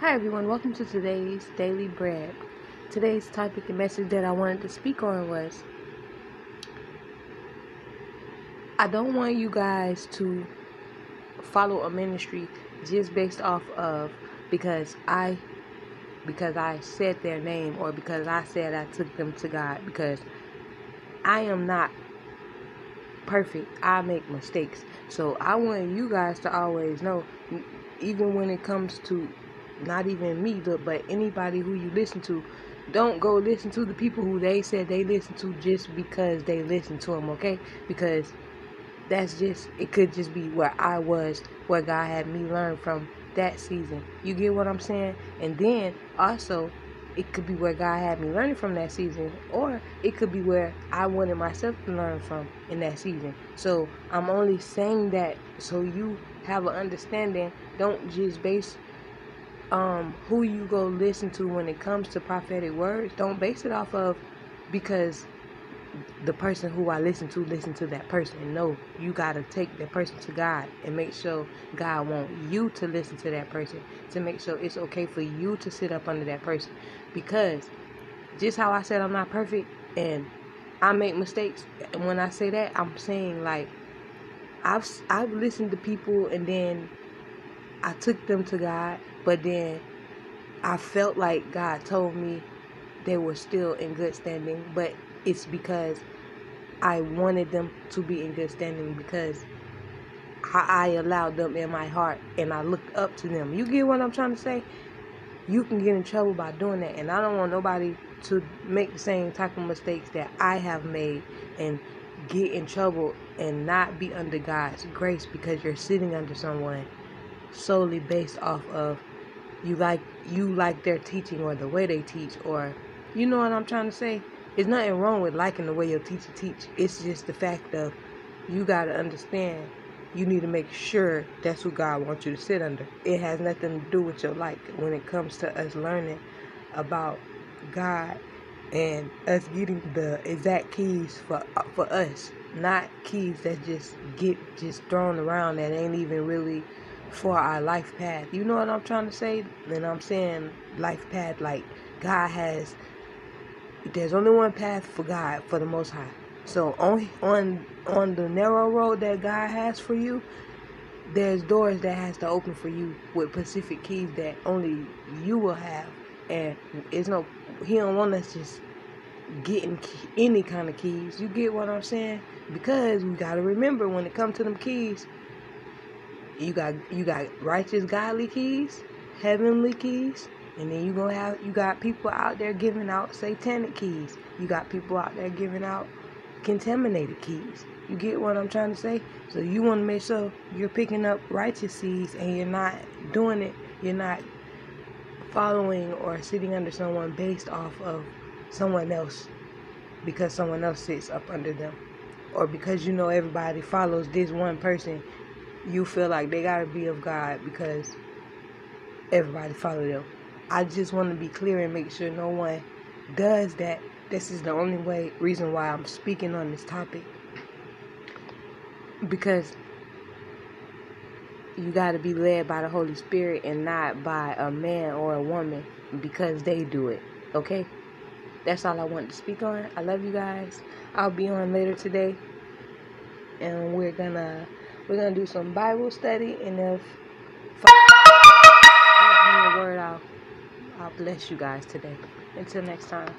Hi everyone, welcome to today's Daily Bread. Today's topic and message that I wanted to speak on was I don't want you guys to follow a ministry just based off of because I because I said their name or because I said I took them to God because I am not perfect. I make mistakes. So I want you guys to always know even when it comes to not even me, but anybody who you listen to, don't go listen to the people who they said they listen to just because they listen to them, okay? Because that's just, it could just be where I was, where God had me learn from that season. You get what I'm saying? And then also, it could be where God had me learning from that season, or it could be where I wanted myself to learn from in that season. So I'm only saying that so you have an understanding. Don't just base um, who you go listen to when it comes to prophetic words. Don't base it off of because the person who I listen to listen to that person. No, you gotta take that person to God and make sure God want you to listen to that person to make sure it's okay for you to sit up under that person. Because just how I said I'm not perfect and I make mistakes. And when I say that, I'm saying like I've I've listened to people and then I took them to God, but then I felt like God told me they were still in good standing, but it's because I wanted them to be in good standing because I allowed them in my heart and I looked up to them. You get what I'm trying to say? You can get in trouble by doing that, and I don't want nobody to make the same type of mistakes that I have made and get in trouble and not be under God's grace because you're sitting under someone solely based off of you like you like their teaching or the way they teach or you know what I'm trying to say? There's nothing wrong with liking the way your teacher teach. It's just the fact of you gotta understand you need to make sure that's who God wants you to sit under. It has nothing to do with your like when it comes to us learning about God and us getting the exact keys for for us, not keys that just get just thrown around that ain't even really for our life path. You know what I'm trying to say? Then I'm saying life path like God has there's only one path for God for the most high. So on on on the narrow road that God has for you, there's doors that has to open for you with Pacific keys that only you will have. And it's no he don't want us just getting any kind of keys. You get what I'm saying? Because we gotta remember when it comes to them keys, you got you got righteous godly keys, heavenly keys, and then you gonna have you got people out there giving out satanic keys. You got people out there giving out contaminated keys. You get what I'm trying to say? So you want to make sure you're picking up righteous seeds and you're not doing it. You're not following or sitting under someone based off of someone else because someone else sits up under them. Or because you know everybody follows this one person, you feel like they gotta be of God because everybody follow them. I just want to be clear and make sure no one does that. This is the only way reason why I'm speaking on this topic because you got to be led by the Holy Spirit and not by a man or a woman because they do it. Okay? That's all I want to speak on. I love you guys. I'll be on later today and we're going to we're to do some Bible study and if a word I'll I'll bless you guys today. Until next time.